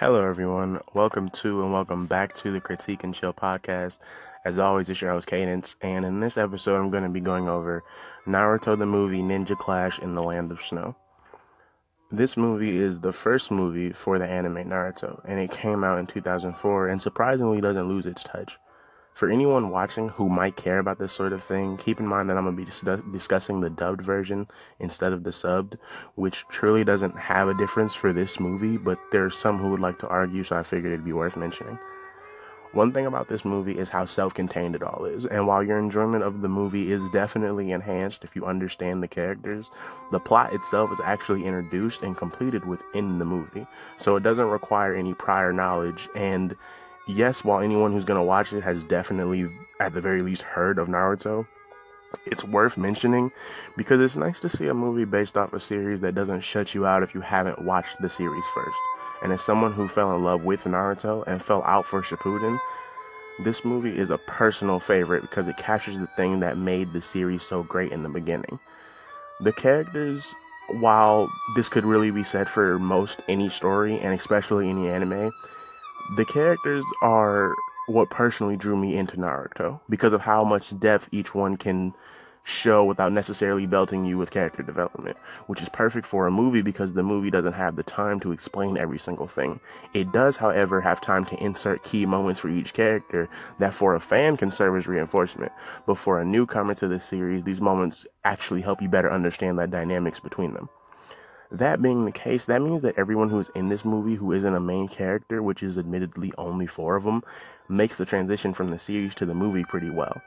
Hello, everyone. Welcome to and welcome back to the Critique and Chill podcast. As always, it's your host Cadence, and in this episode, I'm going to be going over Naruto the movie Ninja Clash in the Land of Snow. This movie is the first movie for the anime Naruto, and it came out in 2004 and surprisingly doesn't lose its touch. For anyone watching who might care about this sort of thing, keep in mind that I'm going to be dis- discussing the dubbed version instead of the subbed, which truly doesn't have a difference for this movie, but there's some who would like to argue, so I figured it'd be worth mentioning. One thing about this movie is how self contained it all is, and while your enjoyment of the movie is definitely enhanced if you understand the characters, the plot itself is actually introduced and completed within the movie, so it doesn't require any prior knowledge, and yes, while anyone who's to watch it has definitely, at the very least, heard of Naruto, it's worth mentioning because it's nice to see a movie based off a series that doesn't shut you out if you haven't watched the series first. And as someone who fell in love with Naruto and fell out for Shippuden, this movie is a personal favorite because it captures the thing that made the series so great in the beginning. The characters, while this could really be said for most any story and especially any anime, the characters are what personally drew me into Naruto because of how much depth each one can show without necessarily belting you with character development, which is perfect for a movie because the movie doesn't have the time to explain every single thing. It does, however, have time to insert key moments for each character that for a fan can serve as reinforcement, but for a newcomer to the series, these moments actually help you better understand the dynamics between them. That being the case, that means that everyone who is in this movie who isn't a main character, which is admittedly only four of them, makes the transition from the series to the movie pretty well.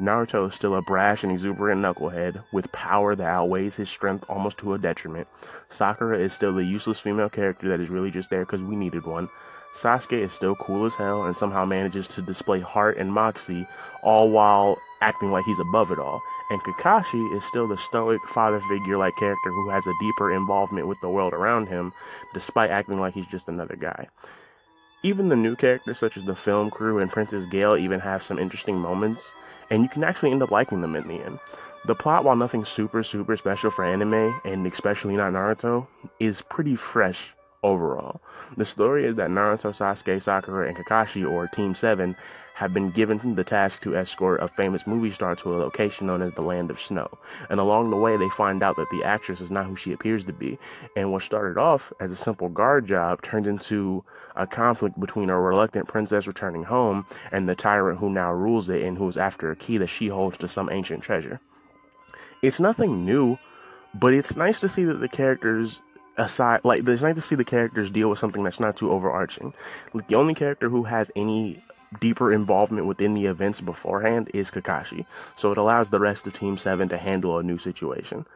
Naruto is still a brash and exuberant knucklehead with power that outweighs his strength almost to a detriment. Sakura is still the useless female character that is really just there because we needed one. Sasuke is still cool as hell and somehow manages to display heart and moxie, all while acting like he's above it all. And Kakashi is still the stoic father figure like character who has a deeper involvement with the world around him, despite acting like he's just another guy. Even the new characters, such as the film crew and Princess Gale, even have some interesting moments, and you can actually end up liking them in the end. The plot, while nothing super, super special for anime, and especially not Naruto, is pretty fresh overall. The story is that Naruto, Sasuke, Sakura, and Kakashi, or Team 7, have been given the task to escort a famous movie star to a location known as the Land of Snow. And along the way, they find out that the actress is not who she appears to be. And what started off as a simple guard job turned into a conflict between a reluctant princess returning home and the tyrant who now rules it and who is after a key that she holds to some ancient treasure. It's nothing new, but it's nice to see that the characters aside like it's nice to see the characters deal with something that's not too overarching. Like the only character who has any deeper involvement within the events beforehand is Kakashi, so it allows the rest of Team 7 to handle a new situation.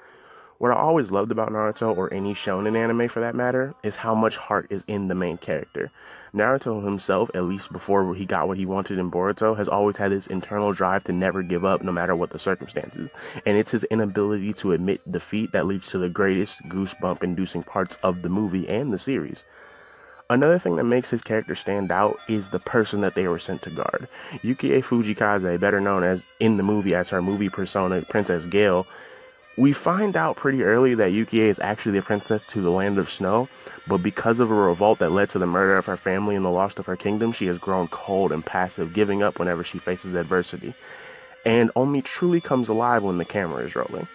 What I always loved about Naruto, or any shonen anime for that matter, is how much heart is in the main character. Naruto himself, at least before he got what he wanted in Boruto, has always had this internal drive to never give up no matter what the circumstances. And it's his inability to admit defeat that leads to the greatest goosebump inducing parts of the movie and the series. Another thing that makes his character stand out is the person that they were sent to guard. Yukie Fujikaze, better known as in the movie as her movie persona Princess Gale, we find out pretty early that Yukie is actually the princess to the land of snow, but because of a revolt that led to the murder of her family and the loss of her kingdom, she has grown cold and passive, giving up whenever she faces adversity, and only truly comes alive when the camera is rolling.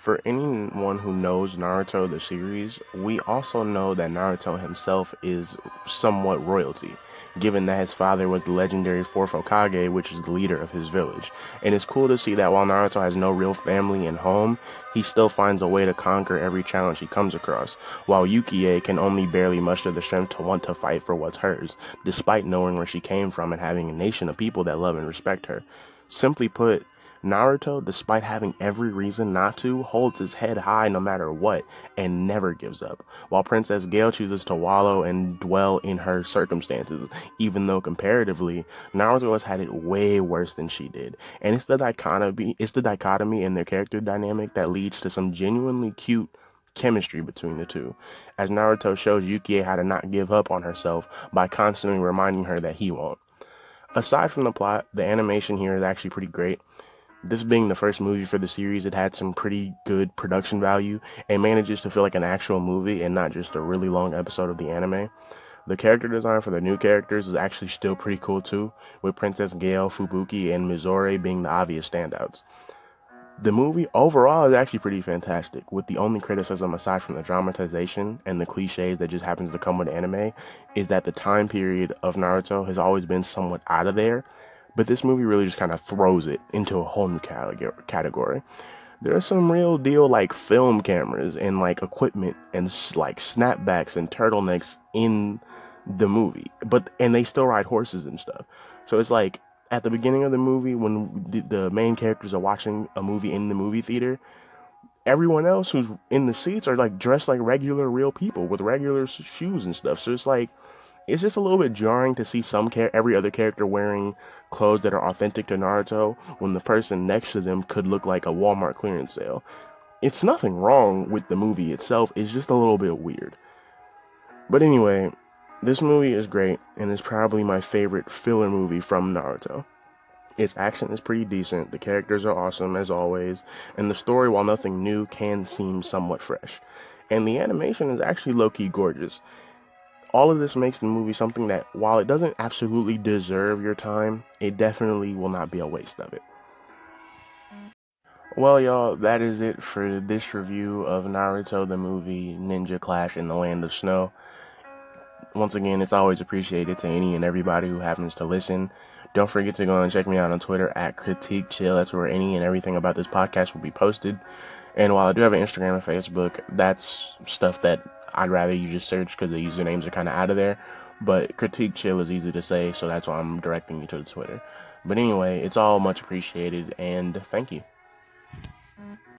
For anyone who knows Naruto the series, we also know that Naruto himself is somewhat royalty, given that his father was the legendary fourth Hokage, which is the leader of his village. And it's cool to see that while Naruto has no real family and home, he still finds a way to conquer every challenge he comes across, while Yukie can only barely muster the strength to want to fight for what's hers, despite knowing where she came from and having a nation of people that love and respect her. Simply put, Naruto, despite having every reason not to, holds his head high no matter what and never gives up, while Princess Gale chooses to wallow and dwell in her circumstances, even though comparatively, Naruto has had it way worse than she did. And it's the dichotomy, it's the dichotomy in their character dynamic that leads to some genuinely cute chemistry between the two, as Naruto shows Yukie how to not give up on herself by constantly reminding her that he won't. Aside from the plot, the animation here is actually pretty great This being the first movie for the series, it had some pretty good production value and manages to feel like an actual movie and not just a really long episode of the anime. The character design for the new characters is actually still pretty cool too, with Princess Gale, Fubuki, and Mizore being the obvious standouts. The movie overall is actually pretty fantastic, with the only criticism aside from the dramatization and the cliches that just happens to come with anime is that the time period of Naruto has always been somewhat out of there but this movie really just kind of throws it into a whole new category. There are some real deal like film cameras and like equipment and like snapbacks and turtlenecks in the movie, but and they still ride horses and stuff. So it's like at the beginning of the movie when the, the main characters are watching a movie in the movie theater, everyone else who's in the seats are like dressed like regular real people with regular shoes and stuff. So it's like it's just a little bit jarring to see some every other character wearing clothes that are authentic to Naruto when the person next to them could look like a Walmart clearance sale. It's nothing wrong with the movie itself, it's just a little bit weird. But anyway, this movie is great and is probably my favorite filler movie from Naruto. Its action is pretty decent, the characters are awesome as always, and the story, while nothing new, can seem somewhat fresh. And the animation is actually low key gorgeous all of this makes the movie something that, while it doesn't absolutely deserve your time, it definitely will not be a waste of it. Well, y'all, that is it for this review of Naruto the movie Ninja Clash in the Land of Snow. Once again, it's always appreciated to any and everybody who happens to listen. Don't forget to go and check me out on Twitter at Critique Chill. That's where any and everything about this podcast will be posted. And while I do have an Instagram and Facebook, that's stuff that I'd rather you just search because the usernames are kind of out of there. But critique chill is easy to say, so that's why I'm directing you to the Twitter. But anyway, it's all much appreciated, and thank you.